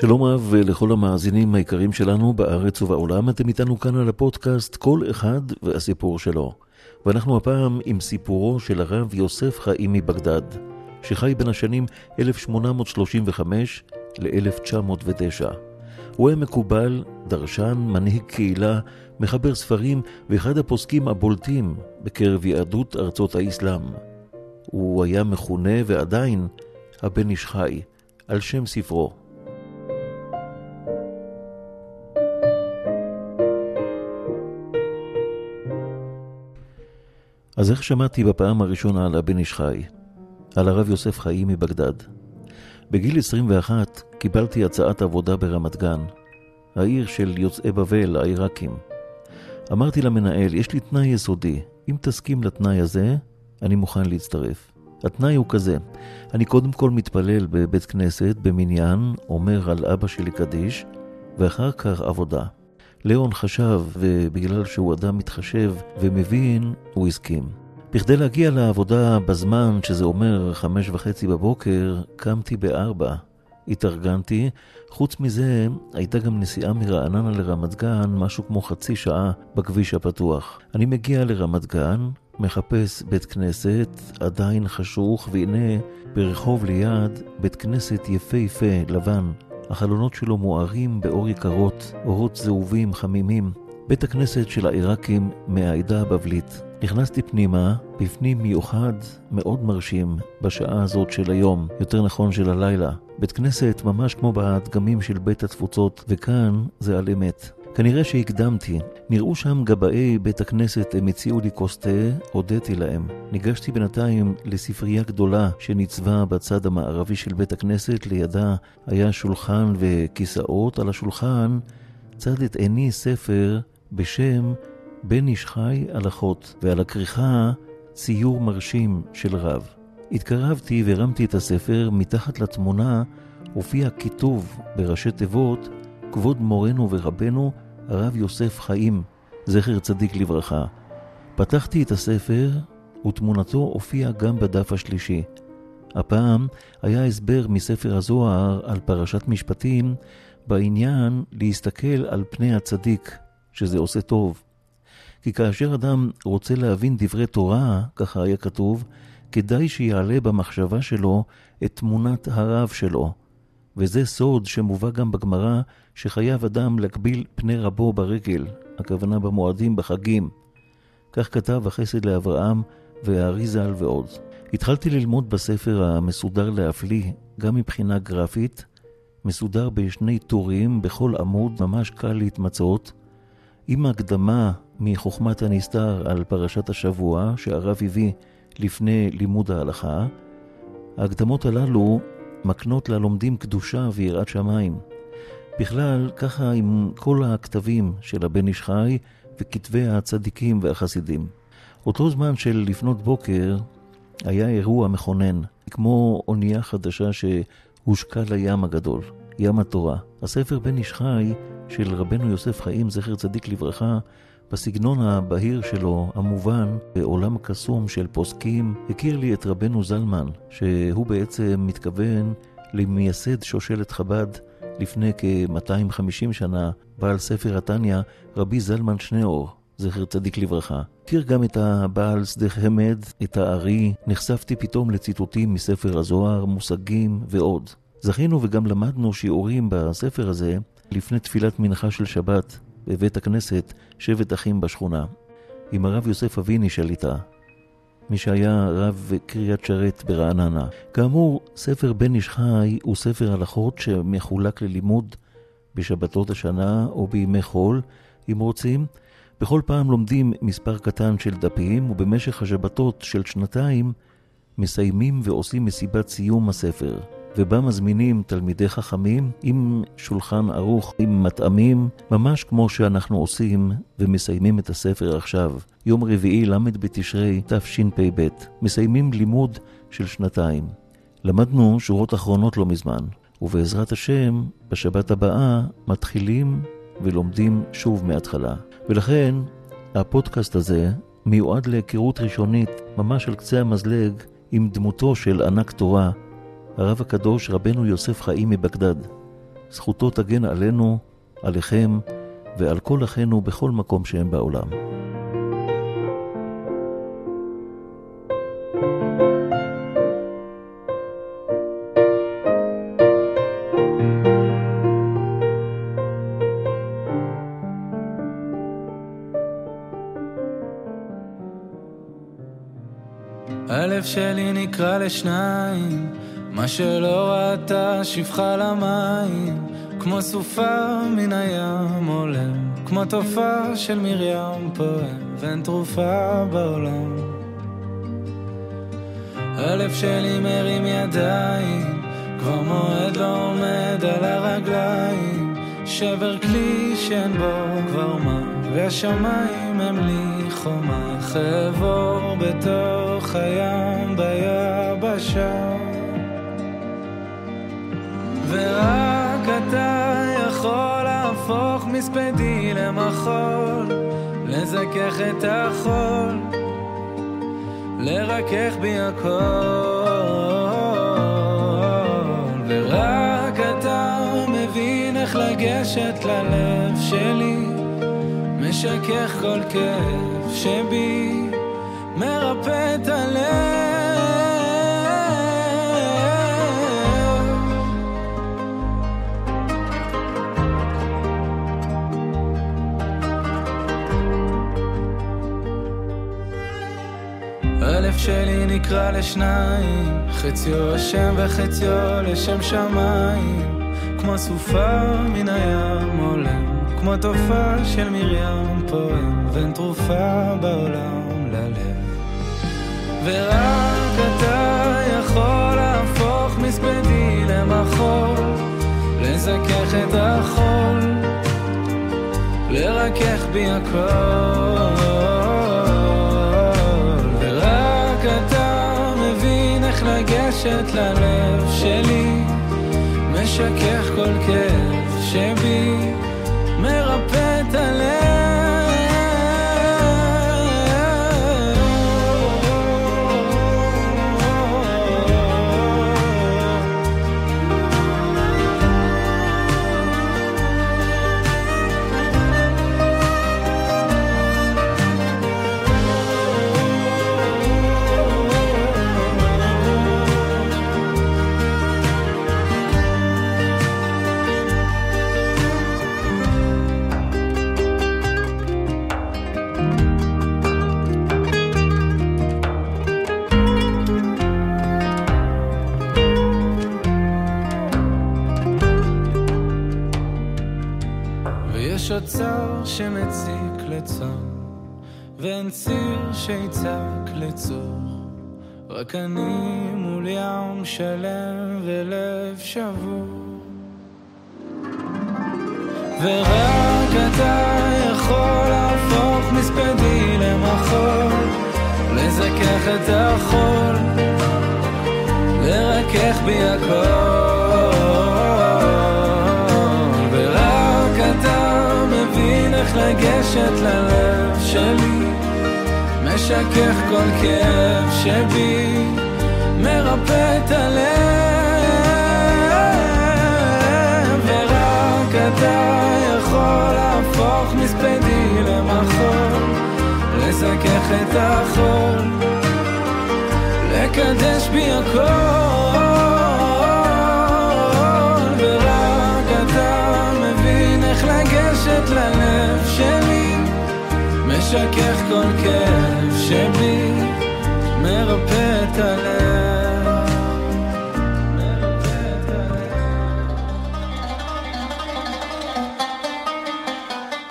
שלום רב לכל המאזינים היקרים שלנו בארץ ובעולם, אתם איתנו כאן על הפודקאסט כל אחד והסיפור שלו. ואנחנו הפעם עם סיפורו של הרב יוסף חיים מבגדד, שחי בין השנים 1835 ל-1909. הוא היה מקובל, דרשן, מנהיג קהילה, מחבר ספרים ואחד הפוסקים הבולטים בקרב יהדות ארצות האסלאם. הוא היה מכונה ועדיין הבן איש חי, על שם ספרו. אז איך שמעתי בפעם הראשונה על הבן איש חי? על הרב יוסף חיים מבגדד. בגיל 21 קיבלתי הצעת עבודה ברמת גן, העיר של יוצאי בבל, העיראקים. אמרתי למנהל, יש לי תנאי יסודי, אם תסכים לתנאי הזה, אני מוכן להצטרף. התנאי הוא כזה, אני קודם כל מתפלל בבית כנסת, במניין, אומר על אבא שלי קדיש, ואחר כך עבודה. ליאון חשב, ובגלל שהוא אדם מתחשב ומבין, הוא הסכים. בכדי להגיע לעבודה בזמן, שזה אומר חמש וחצי בבוקר, קמתי בארבע. התארגנתי. חוץ מזה, הייתה גם נסיעה מרעננה לרמת גן, משהו כמו חצי שעה בכביש הפתוח. אני מגיע לרמת גן, מחפש בית כנסת, עדיין חשוך, והנה ברחוב ליד בית כנסת יפהפה, לבן. החלונות שלו מוארים באור יקרות, אורות זהובים, חמימים. בית הכנסת של העיראקים מהעדה הבבלית. נכנסתי פנימה, בפנים מיוחד, מאוד מרשים, בשעה הזאת של היום, יותר נכון של הלילה. בית כנסת ממש כמו בדגמים של בית התפוצות, וכאן זה על אמת. כנראה שהקדמתי. נראו שם גבאי בית הכנסת, הם הציעו לי כוס תה, הודיתי להם. ניגשתי בינתיים לספרייה גדולה שניצבה בצד המערבי של בית הכנסת, לידה היה שולחן וכיסאות. על השולחן צד את עיני ספר בשם בן איש חי הלכות, ועל הכריכה ציור מרשים של רב. התקרבתי והרמתי את הספר, מתחת לתמונה הופיע כיתוב בראשי תיבות, כבוד מורנו ורבנו, הרב יוסף חיים, זכר צדיק לברכה. פתחתי את הספר, ותמונתו הופיעה גם בדף השלישי. הפעם היה הסבר מספר הזוהר על פרשת משפטים בעניין להסתכל על פני הצדיק, שזה עושה טוב. כי כאשר אדם רוצה להבין דברי תורה, ככה היה כתוב, כדאי שיעלה במחשבה שלו את תמונת הרב שלו. וזה סוד שמובא גם בגמרא, שחייב אדם להקביל פני רבו ברגל, הכוונה במועדים, בחגים. כך כתב החסד לאברהם והאריזל ועוד. התחלתי ללמוד בספר המסודר להפליא, גם מבחינה גרפית, מסודר בשני טורים, בכל עמוד, ממש קל להתמצאות, עם הקדמה מחוכמת הנסתר על פרשת השבוע שהרב הביא לפני לימוד ההלכה, ההקדמות הללו מקנות ללומדים קדושה ויראת שמיים. בכלל, ככה עם כל הכתבים של הבן איש חי וכתבי הצדיקים והחסידים. אותו זמן של לפנות בוקר היה אירוע מכונן, כמו אונייה חדשה שהושקע לים הגדול, ים התורה. הספר בן איש חי של רבנו יוסף חיים, זכר צדיק לברכה, בסגנון הבהיר שלו, המובן, בעולם הקסום של פוסקים, הכיר לי את רבנו זלמן, שהוא בעצם מתכוון למייסד שושלת חב"ד לפני כ-250 שנה, בעל ספר התניא, רבי זלמן שניאור, זכר צדיק לברכה. הכיר גם את הבעל שדה חמד, את הארי, נחשפתי פתאום לציטוטים מספר הזוהר, מושגים ועוד. זכינו וגם למדנו שיעורים בספר הזה לפני תפילת מנחה של שבת בבית הכנסת שבט אחים בשכונה, עם הרב יוסף אביני שליטה, מי שהיה רב קריית שרת ברעננה. כאמור, ספר בן איש חי הוא ספר הלכות שמחולק ללימוד בשבתות השנה או בימי חול, אם רוצים. בכל פעם לומדים מספר קטן של דפים, ובמשך השבתות של שנתיים מסיימים ועושים מסיבת סיום הספר. ובה מזמינים תלמידי חכמים עם שולחן ערוך, עם מטעמים, ממש כמו שאנחנו עושים ומסיימים את הספר עכשיו. יום רביעי ל' בתשרי תשפ"ב. מסיימים לימוד של שנתיים. למדנו שורות אחרונות לא מזמן, ובעזרת השם, בשבת הבאה מתחילים ולומדים שוב מההתחלה. ולכן, הפודקאסט הזה מיועד להיכרות ראשונית, ממש על קצה המזלג, עם דמותו של ענק תורה, הרב הקדוש רבנו יוסף חיים מבגדד. זכותו תגן עלינו, עליכם ועל כל אחינו בכל מקום שהם בעולם. הלב שלי נקרע לשניים, מה שלא ראתה שפחה למים, כמו סופה מן הים עולם, כמו תופעה של מרים פועם, ואין תרופה בעולם. הלב שלי מרים ידיים, כבר מועד לא עומד על הרגליים, שבר כלי שאין בו כבר מה, והשמיים הם לי חומה, חבור בתוך הים ביבשה. ורק אתה יכול להפוך מספדי למחול, לזכך את החול, לרכך בי הכל. ורק אתה מבין איך לגשת ללב שלי, משכך כל כאב שבי, נקרע לשניים, חציו השם וחציו לשם שמיים, כמו סופה מן הים עולם, כמו תופעה של מרים פועם, ואין תרופה בעולם ללב. ורק אתה יכול להפוך מספדי למחול, לזכך את החול, לרכך בי הכל. לגשת ללב שלי, משכך כל כאב שבי, רק אני מול ים שלם ולב שבור. ורק אתה יכול להפוך מספדי למחול, לזכך את החול, לרכך בי הכל. ורק אתה מבין איך לגשת ללב משכך כל כאב שבי, מרפא את הלב. ורק אתה יכול להפוך מספדי למחול, לזכך את החול, לקדש בי הכל. ורק אתה מבין איך לגשת ללב שלי, משכך כל כאב שבי, מרפא את הלב.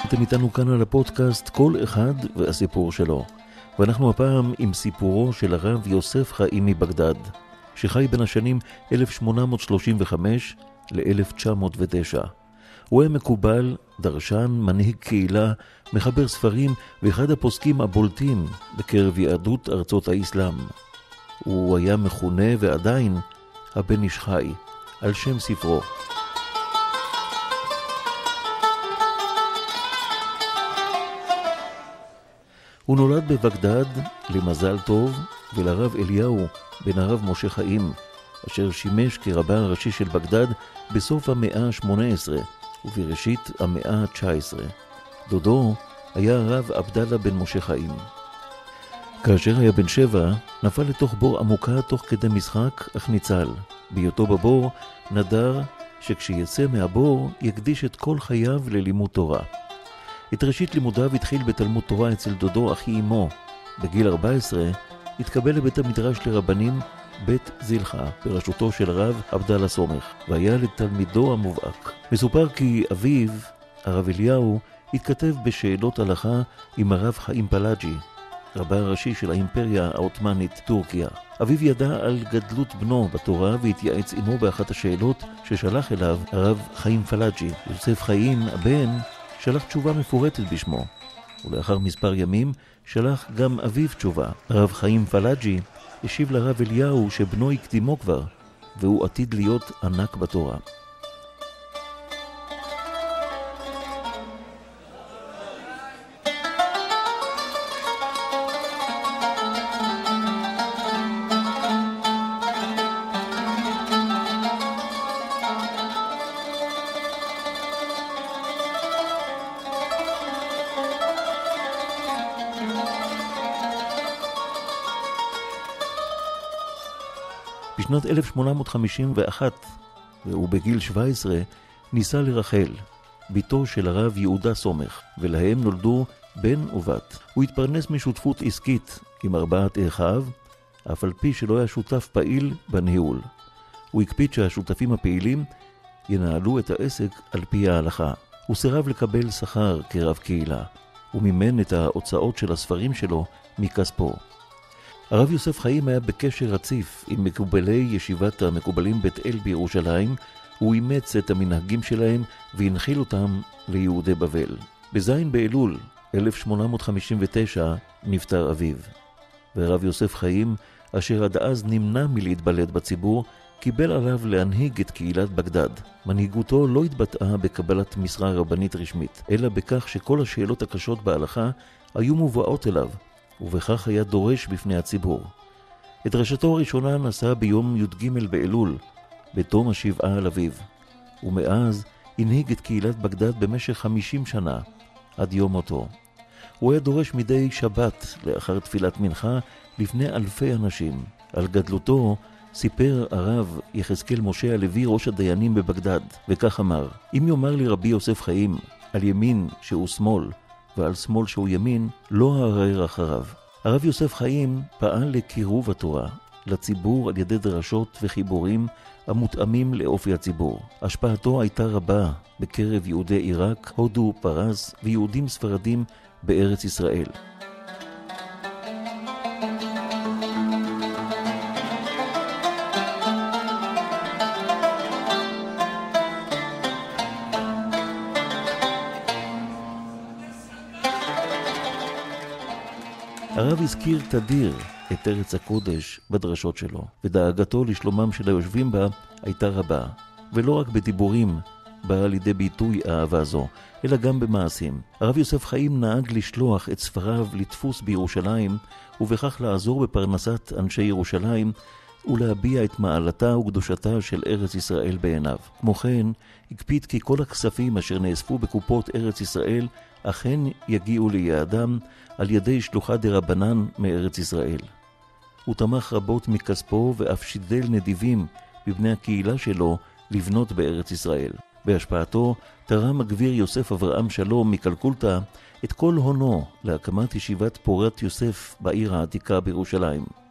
אתם איתנו כאן על הפודקאסט כל אחד והסיפור שלו. ואנחנו הפעם עם סיפורו של הרב יוסף חיים מבגדד, שחי בין השנים 1835 ל-1909. הוא היה מקובל, דרשן, מנהיג קהילה, מחבר ספרים ואחד הפוסקים הבולטים בקרב יהדות ארצות האסלאם. הוא היה מכונה ועדיין הבן איש חי, על שם ספרו. הוא נולד בבגדד למזל טוב ולרב אליהו בן הרב משה חיים, אשר שימש כרבה הראשי של בגדד בסוף המאה ה-18 ובראשית המאה ה-19. דודו היה הרב עבדאללה בן משה חיים. כאשר היה בן שבע, נפל לתוך בור עמוקה תוך כדי משחק, אך ניצל. בהיותו בבור, נדר שכשיצא מהבור, יקדיש את כל חייו ללימוד תורה. את ראשית לימודיו התחיל בתלמוד תורה אצל דודו אחי אמו. בגיל 14 התקבל לבית המדרש לרבנים בית זילחה, בראשותו של רב עבדאללה סומך, והיה לתלמידו המובהק. מסופר כי אביו, הרב אליהו, התכתב בשאלות הלכה עם הרב חיים פלאג'י, רבה הראשי של האימפריה העות'מאנית טורקיה. אביו ידע על גדלות בנו בתורה והתייעץ עמו באחת השאלות ששלח אליו הרב חיים פלאג'י. יוסף חיים, הבן, שלח תשובה מפורטת בשמו, ולאחר מספר ימים שלח גם אביו תשובה. הרב חיים פלאג'י השיב לרב אליהו שבנו הקדימו כבר, והוא עתיד להיות ענק בתורה. בשנת 1851, והוא בגיל 17, נישא לרחל, בתו של הרב יהודה סומך, ולהם נולדו בן ובת. הוא התפרנס משותפות עסקית עם ארבעת אחיו, אף על פי שלא היה שותף פעיל בניהול. הוא הקפיד שהשותפים הפעילים ינהלו את העסק על פי ההלכה. הוא סירב לקבל שכר כרב קהילה, ומימן את ההוצאות של הספרים שלו מכספו. הרב יוסף חיים היה בקשר רציף עם מקובלי ישיבת המקובלים בית אל בירושלים, הוא אימץ את המנהגים שלהם והנחיל אותם ליהודי בבל. בז' באלול 1859 נפטר אביו, והרב יוסף חיים, אשר עד אז נמנע מלהתבלט בציבור, קיבל עליו להנהיג את קהילת בגדד. מנהיגותו לא התבטאה בקבלת משרה רבנית רשמית, אלא בכך שכל השאלות הקשות בהלכה היו מובאות אליו, ובכך היה דורש בפני הציבור. את דרשתו הראשונה נשא ביום י"ג באלול, בתום השבעה על אביו, ומאז הנהיג את קהילת בגדד במשך חמישים שנה, עד יום מותו. הוא היה דורש מדי שבת, לאחר תפילת מנחה, לפני אלפי אנשים. על גדלותו סיפר הרב יחזקאל משה הלוי, ראש הדיינים בבגדד, וכך אמר: אם יאמר לי רבי יוסף חיים, על ימין שהוא שמאל, ועל שמאל שהוא ימין, לא אערער אחריו. הרב יוסף חיים פעל לקירוב התורה לציבור על ידי דרשות וחיבורים המותאמים לאופי הציבור. השפעתו הייתה רבה בקרב יהודי עיראק, הודו, פרס ויהודים ספרדים בארץ ישראל. הרב הזכיר תדיר את ארץ הקודש בדרשות שלו, ודאגתו לשלומם של היושבים בה הייתה רבה, ולא רק בדיבורים באה לידי ביטוי אהבה זו, אלא גם במעשים. הרב יוסף חיים נהג לשלוח את ספריו לדפוס בירושלים, ובכך לעזור בפרנסת אנשי ירושלים, ולהביע את מעלתה וקדושתה של ארץ ישראל בעיניו. כמו כן, הקפיד כי כל הכספים אשר נאספו בקופות ארץ ישראל אכן יגיעו ליעדם על ידי שלוחה דה רבנן מארץ ישראל. הוא תמך רבות מכספו ואף שידל נדיבים בבני הקהילה שלו לבנות בארץ ישראל. בהשפעתו תרם הגביר יוסף אברהם שלום מקלקולטה את כל הונו להקמת ישיבת פורת יוסף בעיר העתיקה בירושלים.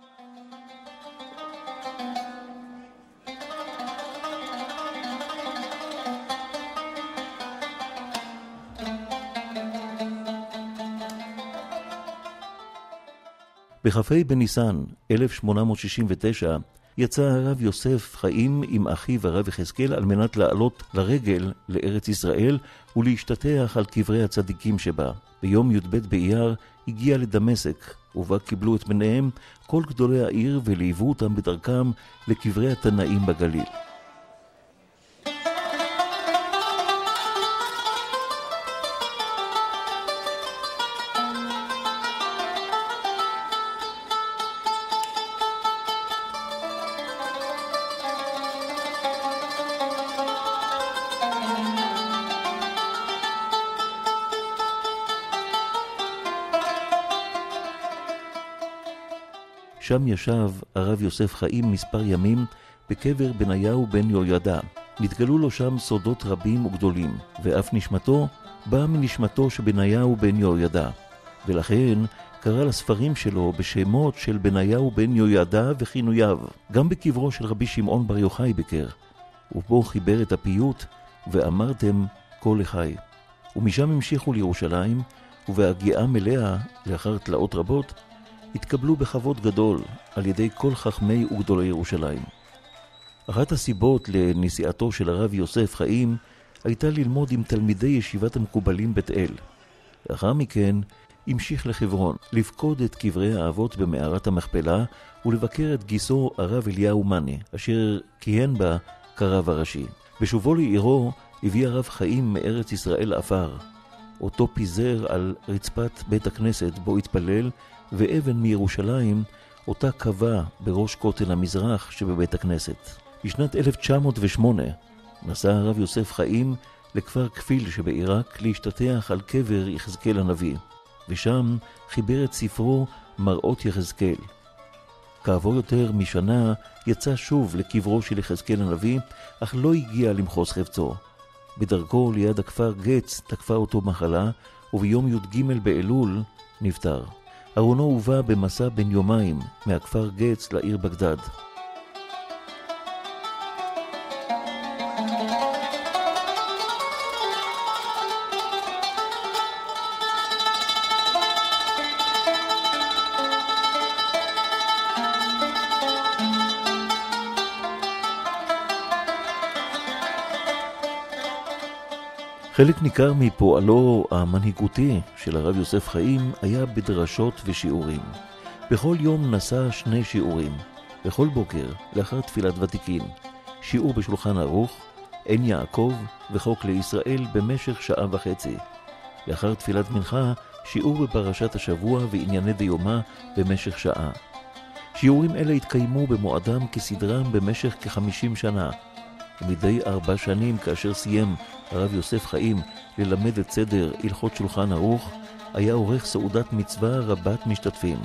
בכ"ה בניסן 1869 יצא הרב יוסף חיים עם אחיו הרב יחזקאל על מנת לעלות לרגל לארץ ישראל ולהשתטח על קברי הצדיקים שבה. ביום י"ב באייר הגיע לדמשק, ובה קיבלו את בניהם כל גדולי העיר וליוו אותם בדרכם לקברי התנאים בגליל. שם ישב הרב יוסף חיים מספר ימים בקבר בניהו בן יהוידע. נתגלו לו שם סודות רבים וגדולים, ואף נשמתו באה מנשמתו שבניהו בן יהוידע. ולכן קרא לספרים שלו בשמות של בניהו בן יהוידע וכינוייו. גם בקברו של רבי שמעון בר יוחאי ביקר, ובו חיבר את הפיוט ואמרתם כה לחי. ומשם המשיכו לירושלים, ובהגיעה מלאה, לאחר תלאות רבות, התקבלו בכבוד גדול על ידי כל חכמי וגדולי ירושלים. אחת הסיבות לנסיעתו של הרב יוסף חיים הייתה ללמוד עם תלמידי ישיבת המקובלים בית אל. לאחר מכן המשיך לחברון, לפקוד את קברי האבות במערת המכפלה ולבקר את גיסו הרב אליהו מאני, אשר כיהן בה כרב הראשי. בשובו לעירו הביא הרב חיים מארץ ישראל עפר, אותו פיזר על רצפת בית הכנסת בו התפלל, ואבן מירושלים, אותה קבע בראש כותל המזרח שבבית הכנסת. בשנת 1908 נסע הרב יוסף חיים לכפר כפיל שבעיראק להשתטח על קבר יחזקאל הנביא, ושם חיבר את ספרו מראות יחזקאל. כעבור יותר משנה יצא שוב לקברו של יחזקאל הנביא, אך לא הגיע למחוז חפצו. בדרכו ליד הכפר גץ תקפה אותו מחלה, וביום י"ג באלול נפטר. ארונו הובא במסע בן יומיים מהכפר גץ לעיר בגדד. חלק ניכר מפועלו המנהיגותי של הרב יוסף חיים היה בדרשות ושיעורים. בכל יום נשא שני שיעורים, בכל בוקר, לאחר תפילת ותיקין, שיעור בשולחן ערוך, עין יעקב וחוק לישראל במשך שעה וחצי. לאחר תפילת מנחה, שיעור בפרשת השבוע וענייני דיומא במשך שעה. שיעורים אלה התקיימו במועדם כסדרם במשך כחמישים שנה, ומדי ארבע שנים, כאשר סיים הרב יוסף חיים ללמד את סדר הלכות שולחן ערוך, היה עורך סעודת מצווה רבת משתתפים.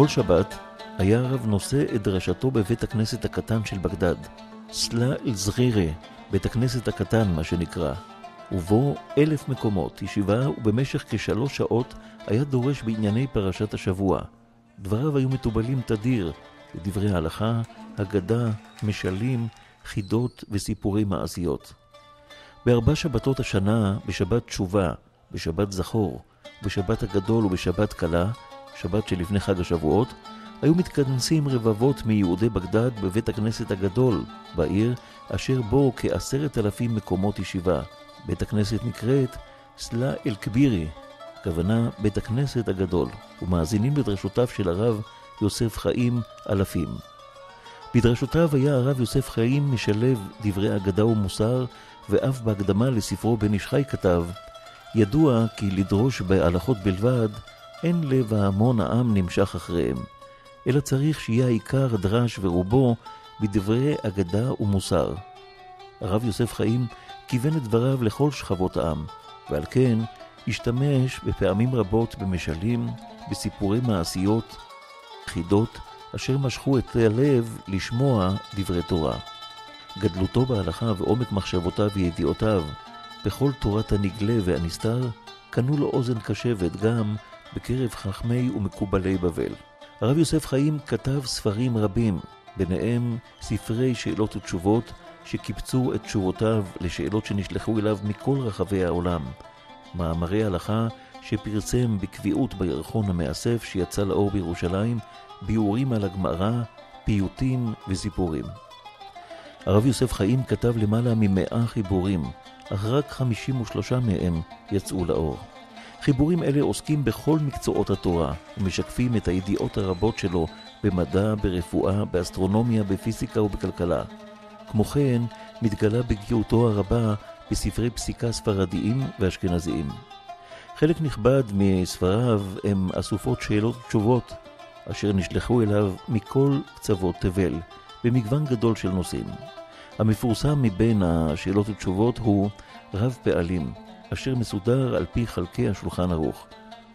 בכל שבת היה הרב נושא את דרשתו בבית הכנסת הקטן של בגדד, סלה אל-זרירה, בית הכנסת הקטן, מה שנקרא, ובו אלף מקומות ישיבה, ובמשך כשלוש שעות היה דורש בענייני פרשת השבוע. דבריו היו מתובלים תדיר בדברי ההלכה, הגדה, משלים, חידות וסיפורי מעשיות. בארבע שבתות השנה, בשבת תשובה, בשבת זכור, בשבת הגדול ובשבת קלה, שבת שלפני חג השבועות, היו מתכנסים רבבות מיהודי בגדד בבית הכנסת הגדול בעיר, אשר בו כעשרת אלפים מקומות ישיבה. בית הכנסת נקראת סלה אל-כבירי, הכוונה בית הכנסת הגדול, ומאזינים לדרשותיו של הרב יוסף חיים אלפים. בדרשותיו היה הרב יוסף חיים משלב דברי אגדה ומוסר, ואף בהקדמה לספרו בן איש חי כתב, ידוע כי לדרוש בהלכות בלבד, אין לב ההמון העם נמשך אחריהם, אלא צריך שיהיה העיקר דרש ורובו בדברי אגדה ומוסר. הרב יוסף חיים כיוון את דבריו לכל שכבות העם, ועל כן השתמש בפעמים רבות במשלים, בסיפורי מעשיות, חידות, אשר משכו את הלב לשמוע דברי תורה. גדלותו בהלכה ועומק מחשבותיו וידיעותיו בכל תורת הנגלה והנסתר, קנו לו אוזן קשבת גם בקרב חכמי ומקובלי בבל. הרב יוסף חיים כתב ספרים רבים, ביניהם ספרי שאלות ותשובות, שקיבצו את תשובותיו לשאלות שנשלחו אליו מכל רחבי העולם. מאמרי הלכה שפרסם בקביעות בירחון המאסף שיצא לאור בירושלים, ביאורים על הגמרא, פיוטים וסיפורים. הרב יוסף חיים כתב למעלה ממאה חיבורים, אך רק 53 מהם יצאו לאור. חיבורים אלה עוסקים בכל מקצועות התורה ומשקפים את הידיעות הרבות שלו במדע, ברפואה, באסטרונומיה, בפיזיקה ובכלכלה. כמו כן, מתגלה בגיאותו הרבה בספרי פסיקה ספרדיים ואשכנזיים. חלק נכבד מספריו הם אסופות שאלות ותשובות, אשר נשלחו אליו מכל קצוות תבל, במגוון גדול של נושאים. המפורסם מבין השאלות ותשובות הוא רב פעלים, אשר מסודר על פי חלקי השולחן ערוך,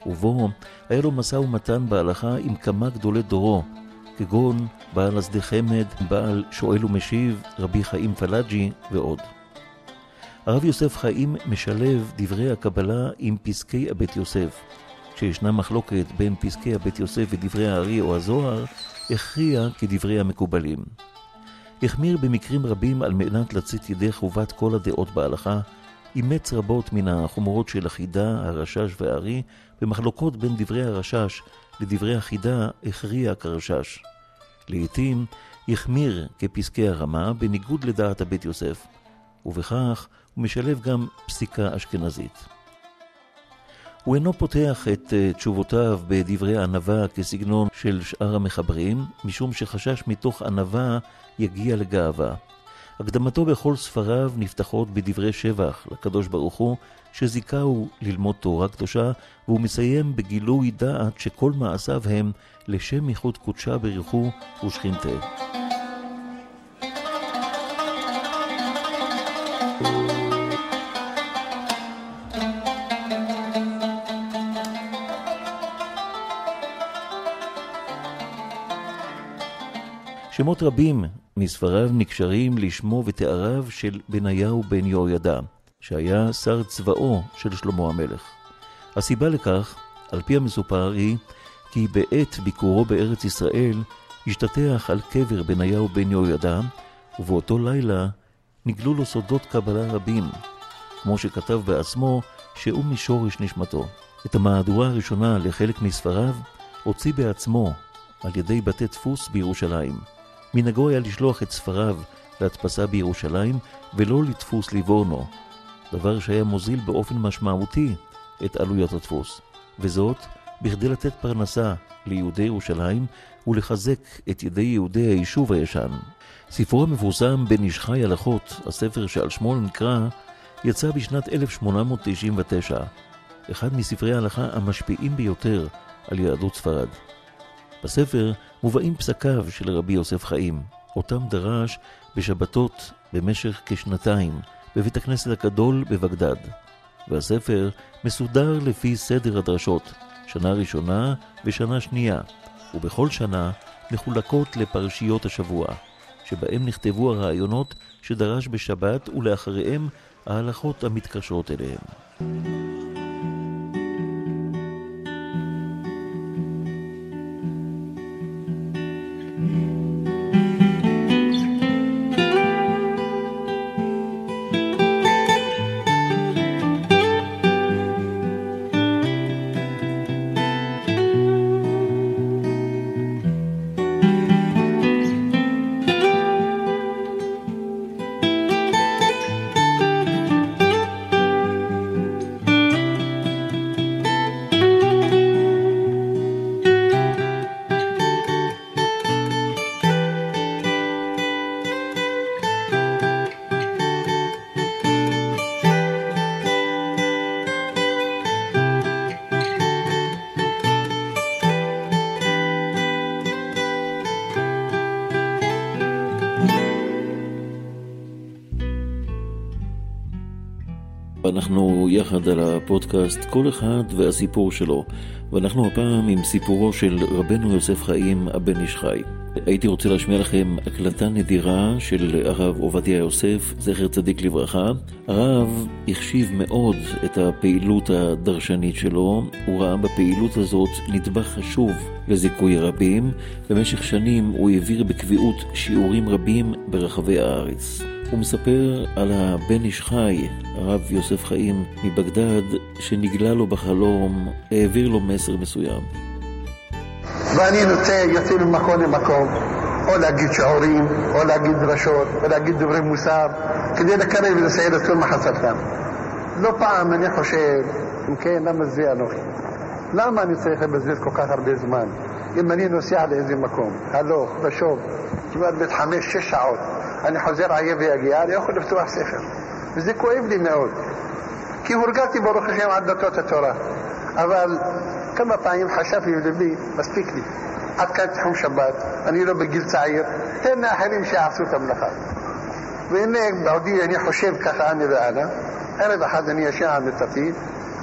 ובו היה לו משא ומתן בהלכה עם כמה גדולי דורו, כגון בעל השדה חמד, בעל שואל ומשיב, רבי חיים פלאג'י ועוד. הרב יוסף חיים משלב דברי הקבלה עם פסקי הבית יוסף. כשישנה מחלוקת בין פסקי הבית יוסף ודברי הארי או הזוהר, הכריע כדברי המקובלים. החמיר במקרים רבים על מנת לצאת ידי חובת כל הדעות בהלכה, אימץ רבות מן החומרות של החידה, הרשש והארי, במחלוקות בין דברי הרשש לדברי החידה הכריע כרשש. לעתים החמיר כפסקי הרמה בניגוד לדעת הבית יוסף, ובכך הוא משלב גם פסיקה אשכנזית. הוא אינו פותח את אה, תשובותיו בדברי ענווה כסגנון של שאר המחברים, משום שחשש מתוך ענווה יגיע לגאווה. הקדמתו בכל ספריו נפתחות בדברי שבח לקדוש ברוך הוא, שזיכהו ללמוד תורה קדושה, והוא מסיים בגילוי דעת שכל מעשיו הם לשם ייחוד קודשה בריחו ושכינתה. שמות רבים מספריו נקשרים לשמו ותאריו של בניהו בן יהוידע, שהיה שר צבאו של שלמה המלך. הסיבה לכך, על פי המסופר, היא כי בעת ביקורו בארץ ישראל השתטח על קבר בניהו בן יהוידע, ובאותו לילה נגלו לו סודות קבלה רבים, כמו שכתב בעצמו שהוא משורש נשמתו. את המהדורה הראשונה לחלק מספריו הוציא בעצמו על ידי בתי דפוס בירושלים. מנהגו היה לשלוח את ספריו להדפסה בירושלים ולא לדפוס ליבורנו, דבר שהיה מוזיל באופן משמעותי את עלויות הדפוס, וזאת בכדי לתת פרנסה ליהודי ירושלים ולחזק את ידי יהודי היישוב הישן. ספרו המפורסם בן איש חי הלכות, הספר שעל שמו נקרא, יצא בשנת 1899, אחד מספרי ההלכה המשפיעים ביותר על יהדות ספרד. בספר מובאים פסקיו של רבי יוסף חיים, אותם דרש בשבתות במשך כשנתיים בבית הכנסת הגדול בבגדד. והספר מסודר לפי סדר הדרשות, שנה ראשונה ושנה שנייה, ובכל שנה מחולקות לפרשיות השבוע, שבהם נכתבו הרעיונות שדרש בשבת ולאחריהם ההלכות המתקשרות אליהם. על הפודקאסט כל אחד והסיפור שלו, ואנחנו הפעם עם סיפורו של רבנו יוסף חיים הבן איש חי. הייתי רוצה להשמיע לכם הקלטה נדירה של הרב עובדיה יוסף, זכר צדיק לברכה. הרב החשיב מאוד את הפעילות הדרשנית שלו, הוא ראה בפעילות הזאת נדבך חשוב לזיכוי רבים. במשך שנים הוא העביר בקביעות שיעורים רבים ברחבי הארץ. הוא מספר על הבן איש חי, הרב יוסף חיים מבגדד, שנגלה לו בחלום, העביר לו מסר מסוים. ואני נוטה יוצא ממקום למקום, או להגיד שיעורים, או להגיד דרשות, או להגיד דברי מוסר, כדי לקרב ולסייע את כל מחצתם. לא פעם אני חושב, אם כן, למה זה אנוכי? למה אני צריך לבזבז כל כך הרבה זמן? אם אני נוסע לאיזה מקום, הלוך ושוב, כמעט בית חמש, שש שעות, אני חוזר עייף ויגיע, אני יכול לפתוח ספר. וזה כואב לי מאוד. כי הורגלתי ברוך השם על דתות התורה. אבל כמה פעמים חשבתי בלבי, מספיק לי. עד כאן תחום שבת, אני לא בגיל צעיר, תן לאחרים שיעשו את המלאכה. והנה בעודי אני חושב ככה אני ואנה, ערב אחד אני ישן על מיטתי,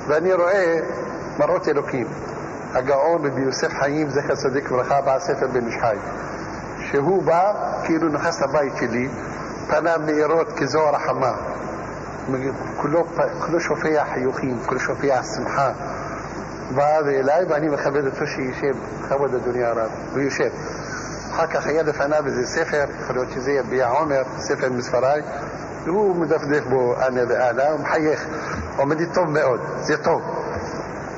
ואני רואה מראות אלוקים. הגאון רבי יוסף חיים, זכר צדיק וברכה, בעל ספר בן איש. שהוא בא, כאילו נכנס לבית שלי, פניו מאירות כזוהר החמה. כולו, כולו שופע חיוכים, כולו שופע שמחה. בא אליי ואני מכבד אותו שישב, בכבוד אדוני הרב, הוא יושב. אחר כך היה לפניו איזה ספר, יכול להיות שזה יביע עומר, ספר מספריי, והוא מדפדף בו אנה ואנה, הוא מחייך, עומד לי טוב מאוד, זה טוב.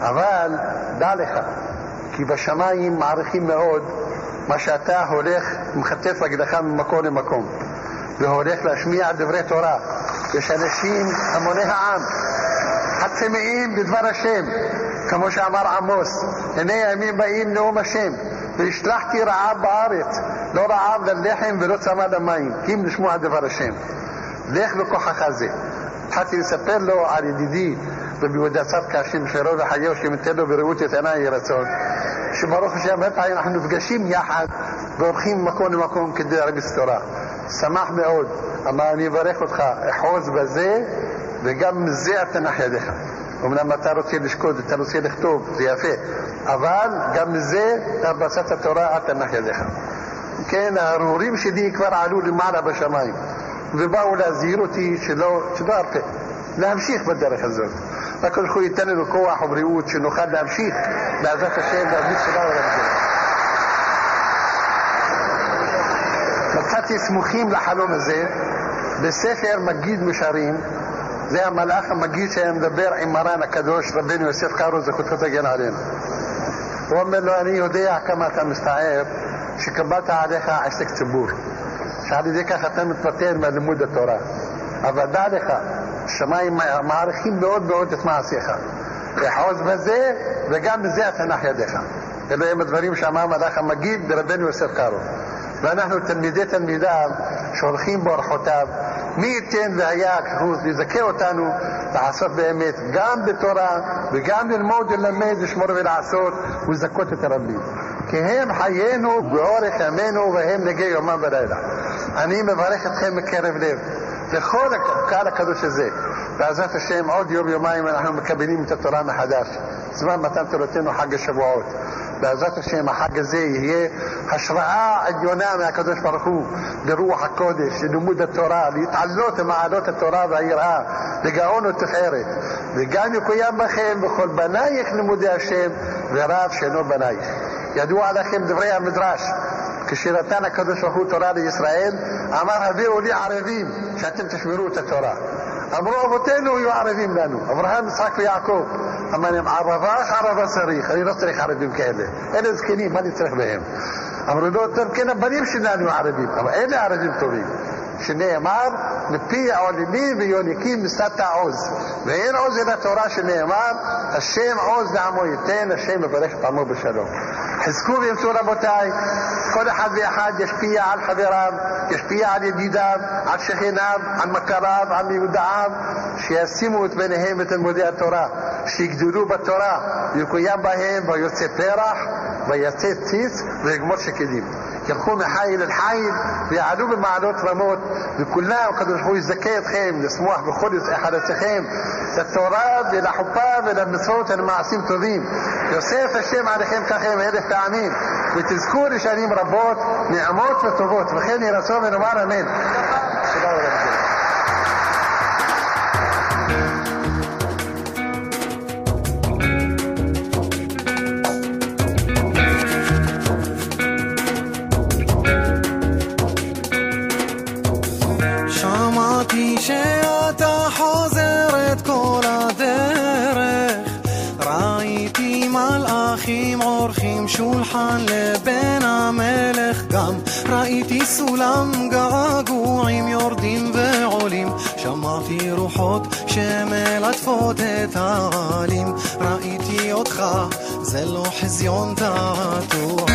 אבל דע לך, כי בשמיים מעריכים מאוד מה שאתה הולך, מחטף רגלך ממקום למקום, והולך להשמיע דברי תורה. יש אנשים, המוני העם, הצמאים בדבר השם, כמו שאמר עמוס, הנה הימים באים נאום השם, והשלחתי רעב בארץ, לא רעב ללחם ולא צמא למים, אם לשמוע דבר השם. לך בכוחך זה. התחלתי לספר לו על ידידי חירו וחיו, שמתן לו בראות את עיניי יהי רצון. שברוך השם הרבה פעמים אנחנו נפגשים יחד והולכים ממקום למקום כדי להרגיש תורה. שמח מאוד, אמר אני אברך אותך, אחוז בזה וגם זה התנח ידיך. אמנם אתה רוצה לשקוד, אתה רוצה לכתוב, זה יפה, אבל גם מזה אתה בעשת התורה תנח ידיך. כן, ההרהורים שלי כבר עלו למעלה בשמיים, ובאו להזהיר אותי שלא, שלא ארפה, להמשיך בדרך הזאת. הקדוש ברוך הוא ייתן לנו כוח ובריאות שנוכל להמשיך בעזרת השם להביא תודה ולמדינה. מצאתי סמוכים לחלום הזה בספר מגיד משרים, זה המלאך המגיד שהיה מדבר עם מרן הקדוש רבנו יוסף קארו זכותו תגן עלינו. הוא אומר לו, אני יודע כמה אתה מסתער שקבלת עליך עסק ציבור, שעל ידי כך אתה מתפטר מלימוד התורה. אבל דע לך, שמיים מעריכים מאוד מאוד את מעשיך. תחוז בזה, וגם בזה התנח ידיך. אלו הם הדברים שאמר מלאך המגיד ברבנו יוסף קארו. ואנחנו תלמידי תלמידיו שהולכים באורחותיו, מי ייתן והיה כחוס לזכה אותנו לעשות באמת גם בתורה וגם ללמוד וללמד, לשמור ולעשות ולזכות את הרבים. כי הם חיינו באורך ימינו והם נגי יומם בלילה. אני מברך אתכם מקרב לב. לכל הקהל הקדוש הזה. בעזרת השם עוד יום יומיים אנחנו מקבלים את התורה מחדש. זמן מתן תורתנו חג השבועות. בעזרת השם החג הזה יהיה השראה עליונה מהקדוש ברוך הוא ברוח הקודש, ללימוד התורה, להתעלות במעלות התורה והיראה, לגאון ותפארת. וגם יקוים בכם וכל בנייך לימודי השם ורב שאינו בנייך. ידוע לכם דברי המדרש כשנתן הקדוש ברוך הוא תורה לישראל, אמר הביאו לי ערבים שאתם תשמרו את התורה. אמרו אבותינו היו ערבים לנו, אברהם, יצחק ויעקב. אמר להם ערבה ערבה צריך, אני לא צריך ערבים כאלה. אלה זקנים, מה אני צריך בהם? אמרו לו, טוב, כן הבנים שלנו ערבים, אבל אלה ערבים טובים. שנאמר, מפי עולמי ויונקים משאת עוז. ואין עוז אלא תורה שנאמר, השם עוז לעמו ייתן, השם מברך את עמו בשלום. חזקו ואמצו רבותיי, כל אחד ואחד ישפיע על חבריו, ישפיע על ידידיו, על שכניו, על מכריו, על מיודעיו, שישימו את ביניהם את לימודי התורה, שיגדלו בתורה, יקוים בהם ויוצא פרח, ويسيت تيس ويجمرش كديم يكون حايل الحايل ويعلوم المعلوط رموت بكلها وقد الحوي زكاة خيم لسموح بخلص أحد الشخيم للتوراة إلى حباب إلى النصوت المعصيم تظيم يوسف الشيم على خيم كخيم هدف تعمين وتذكور شريم ربوت نعموت وتبوت وخيني رسول من أمار أمين שמעתי שאתה חוזר את כל הדרך. ראיתי מלאכים עורכים שולחן לבן המלך. גם ראיתי סולם געגועים יורדים ועולים. שמעתי רוחות שמלטפות את העלים ראיתי אותך זה לא חזיון תעתועים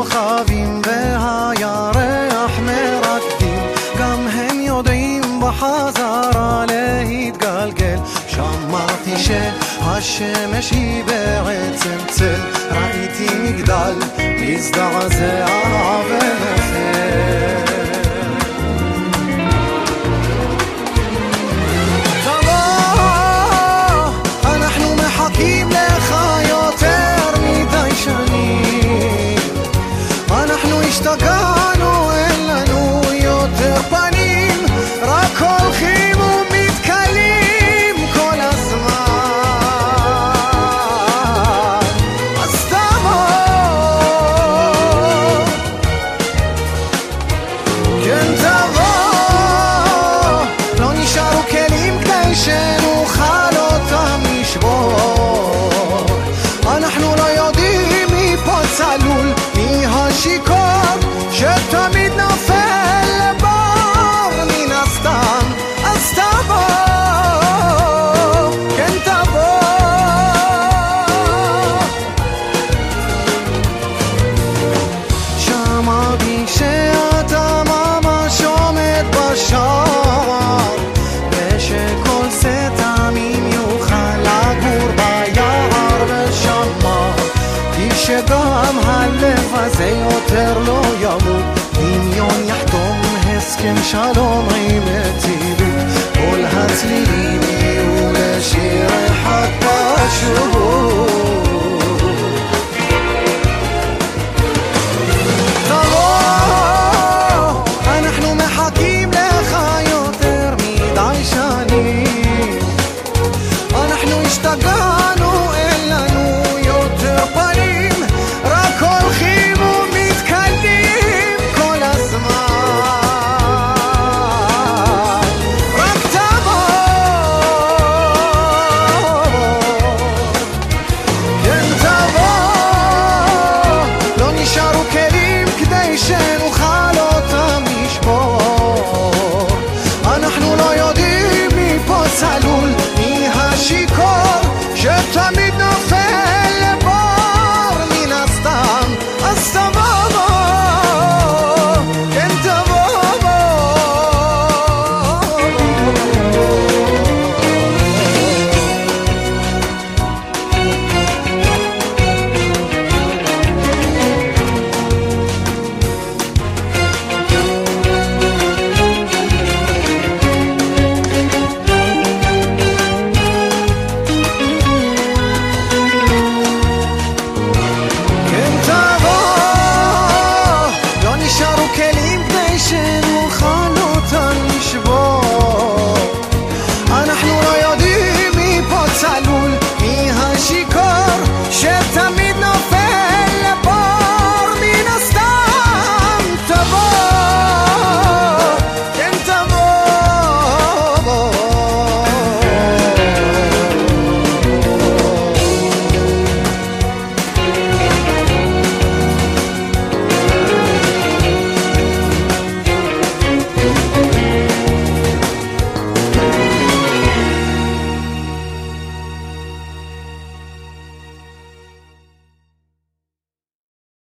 הכוכבים והירח מרקדים גם הם יודעים בחזרה להתגלגל. שמעתי שהשמש היא בעצם צל ראיתי מגדל מזדעזע הלב הזה יותר לא ימות דמיון יחתום הסכם שלום עם מציאות כל הצלילים יהיו לשיר אחד פשוט